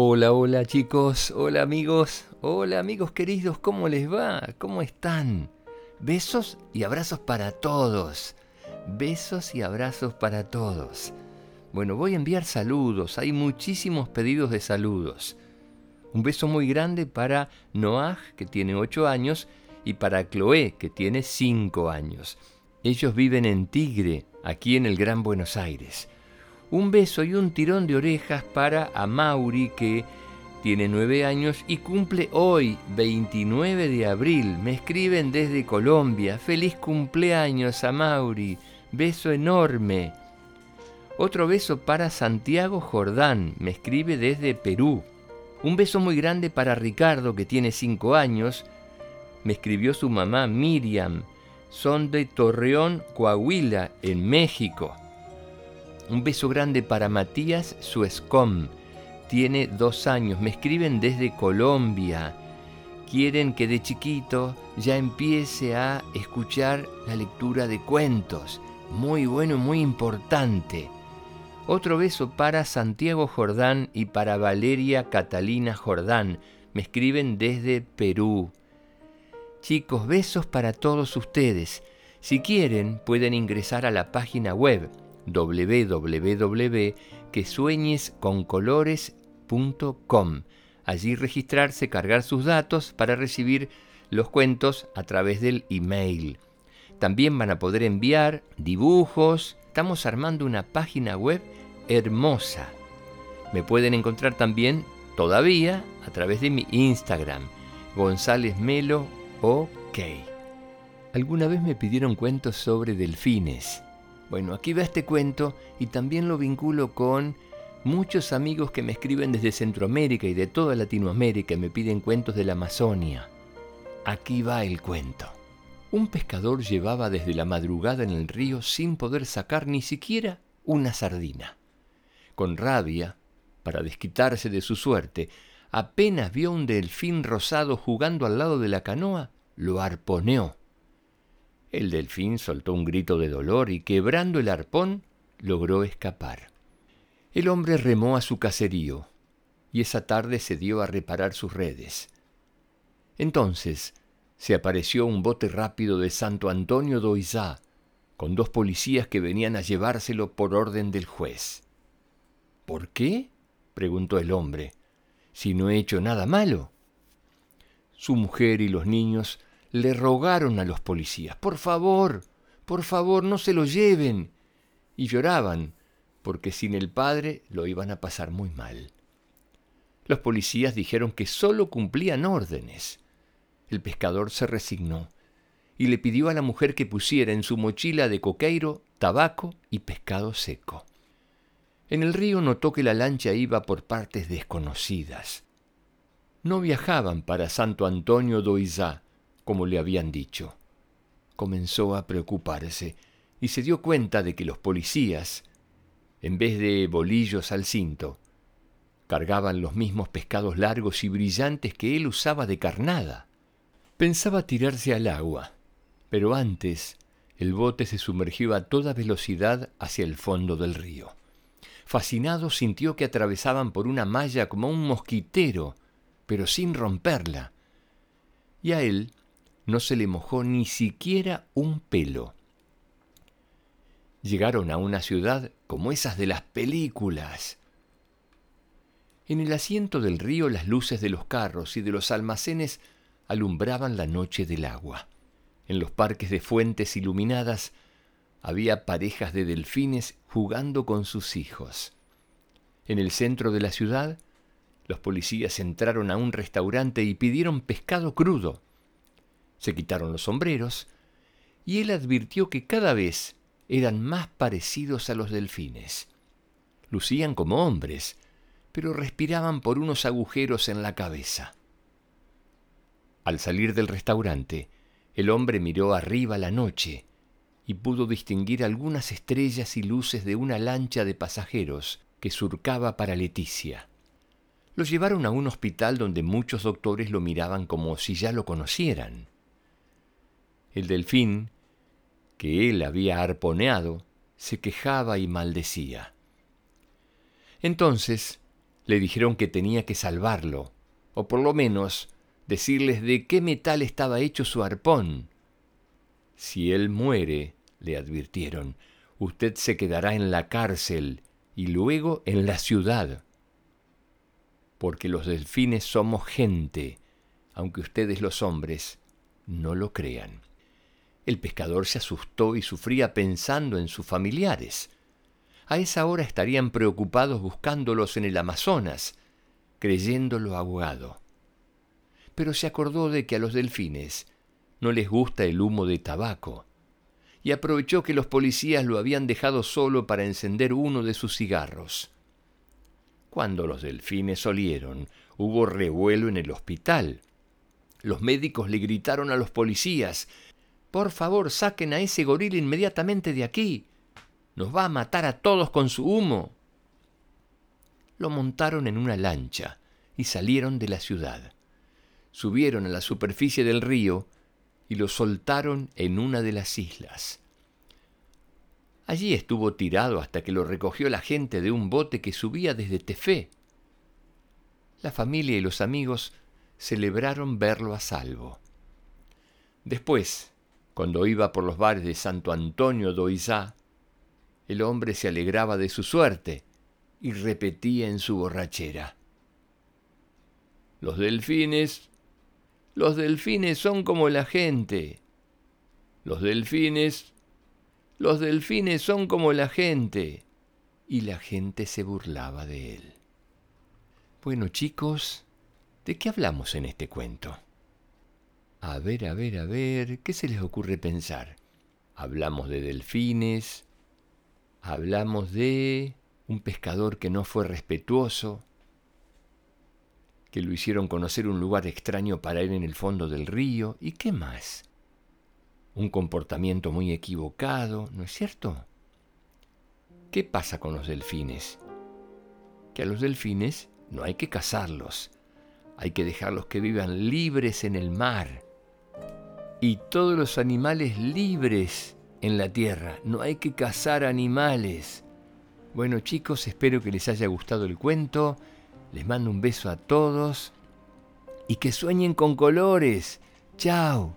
Hola, hola chicos, hola amigos, hola amigos queridos, ¿cómo les va? ¿Cómo están? Besos y abrazos para todos. Besos y abrazos para todos. Bueno, voy a enviar saludos, hay muchísimos pedidos de saludos. Un beso muy grande para Noah, que tiene 8 años, y para Chloé, que tiene 5 años. Ellos viven en Tigre, aquí en el Gran Buenos Aires. Un beso y un tirón de orejas para Amauri, que tiene nueve años y cumple hoy, 29 de abril. Me escriben desde Colombia. Feliz cumpleaños, Amauri. Beso enorme. Otro beso para Santiago Jordán. Me escribe desde Perú. Un beso muy grande para Ricardo, que tiene cinco años. Me escribió su mamá Miriam. Son de Torreón, Coahuila, en México. Un beso grande para Matías Suescom. Tiene dos años. Me escriben desde Colombia. Quieren que de chiquito ya empiece a escuchar la lectura de cuentos. Muy bueno, muy importante. Otro beso para Santiago Jordán y para Valeria Catalina Jordán. Me escriben desde Perú. Chicos, besos para todos ustedes. Si quieren, pueden ingresar a la página web www.quesueñesconcolores.com. Allí registrarse, cargar sus datos para recibir los cuentos a través del email. También van a poder enviar dibujos. Estamos armando una página web hermosa. Me pueden encontrar también todavía a través de mi Instagram, González Melo OK. Alguna vez me pidieron cuentos sobre delfines bueno, aquí va este cuento y también lo vinculo con muchos amigos que me escriben desde Centroamérica y de toda Latinoamérica y me piden cuentos de la Amazonia. Aquí va el cuento. Un pescador llevaba desde la madrugada en el río sin poder sacar ni siquiera una sardina. Con rabia, para desquitarse de su suerte, apenas vio un delfín rosado jugando al lado de la canoa, lo arponeó el delfín soltó un grito de dolor y quebrando el arpón logró escapar. El hombre remó a su caserío y esa tarde se dio a reparar sus redes. Entonces se apareció un bote rápido de Santo Antonio d'Oizá con dos policías que venían a llevárselo por orden del juez. ¿Por qué? preguntó el hombre, si no he hecho nada malo. Su mujer y los niños le rogaron a los policías, por favor, por favor, no se lo lleven. Y lloraban, porque sin el padre lo iban a pasar muy mal. Los policías dijeron que sólo cumplían órdenes. El pescador se resignó y le pidió a la mujer que pusiera en su mochila de coqueiro tabaco y pescado seco. En el río notó que la lancha iba por partes desconocidas. No viajaban para Santo Antonio d'Oizá, como le habían dicho. Comenzó a preocuparse y se dio cuenta de que los policías, en vez de bolillos al cinto, cargaban los mismos pescados largos y brillantes que él usaba de carnada. Pensaba tirarse al agua, pero antes el bote se sumergió a toda velocidad hacia el fondo del río. Fascinado sintió que atravesaban por una malla como un mosquitero, pero sin romperla. Y a él no se le mojó ni siquiera un pelo. Llegaron a una ciudad como esas de las películas. En el asiento del río las luces de los carros y de los almacenes alumbraban la noche del agua. En los parques de fuentes iluminadas había parejas de delfines jugando con sus hijos. En el centro de la ciudad, los policías entraron a un restaurante y pidieron pescado crudo se quitaron los sombreros, y él advirtió que cada vez eran más parecidos a los delfines. Lucían como hombres, pero respiraban por unos agujeros en la cabeza. Al salir del restaurante, el hombre miró arriba la noche y pudo distinguir algunas estrellas y luces de una lancha de pasajeros que surcaba para Leticia. Lo llevaron a un hospital donde muchos doctores lo miraban como si ya lo conocieran. El delfín, que él había arponeado, se quejaba y maldecía. Entonces le dijeron que tenía que salvarlo, o por lo menos decirles de qué metal estaba hecho su arpón. Si él muere, le advirtieron, usted se quedará en la cárcel y luego en la ciudad. Porque los delfines somos gente, aunque ustedes los hombres no lo crean. El pescador se asustó y sufría pensando en sus familiares. A esa hora estarían preocupados buscándolos en el Amazonas, creyéndolo ahogado. Pero se acordó de que a los delfines no les gusta el humo de tabaco, y aprovechó que los policías lo habían dejado solo para encender uno de sus cigarros. Cuando los delfines olieron, hubo revuelo en el hospital. Los médicos le gritaron a los policías Por favor, saquen a ese gorila inmediatamente de aquí. Nos va a matar a todos con su humo. Lo montaron en una lancha y salieron de la ciudad. Subieron a la superficie del río y lo soltaron en una de las islas. Allí estuvo tirado hasta que lo recogió la gente de un bote que subía desde Tefé. La familia y los amigos celebraron verlo a salvo. Después, cuando iba por los bares de Santo Antonio d'Oizá, el hombre se alegraba de su suerte y repetía en su borrachera. Los delfines, los delfines son como la gente. Los delfines, los delfines son como la gente. Y la gente se burlaba de él. Bueno chicos, ¿de qué hablamos en este cuento? A ver, a ver, a ver, ¿qué se les ocurre pensar? Hablamos de delfines, Hablamos de un pescador que no fue respetuoso, que lo hicieron conocer un lugar extraño para él en el fondo del río, ¿y qué más? Un comportamiento muy equivocado, ¿no es cierto? ¿Qué pasa con los delfines? Que a los delfines no hay que cazarlos, hay que dejarlos que vivan libres en el mar. Y todos los animales libres en la tierra. No hay que cazar animales. Bueno chicos, espero que les haya gustado el cuento. Les mando un beso a todos y que sueñen con colores. Chao.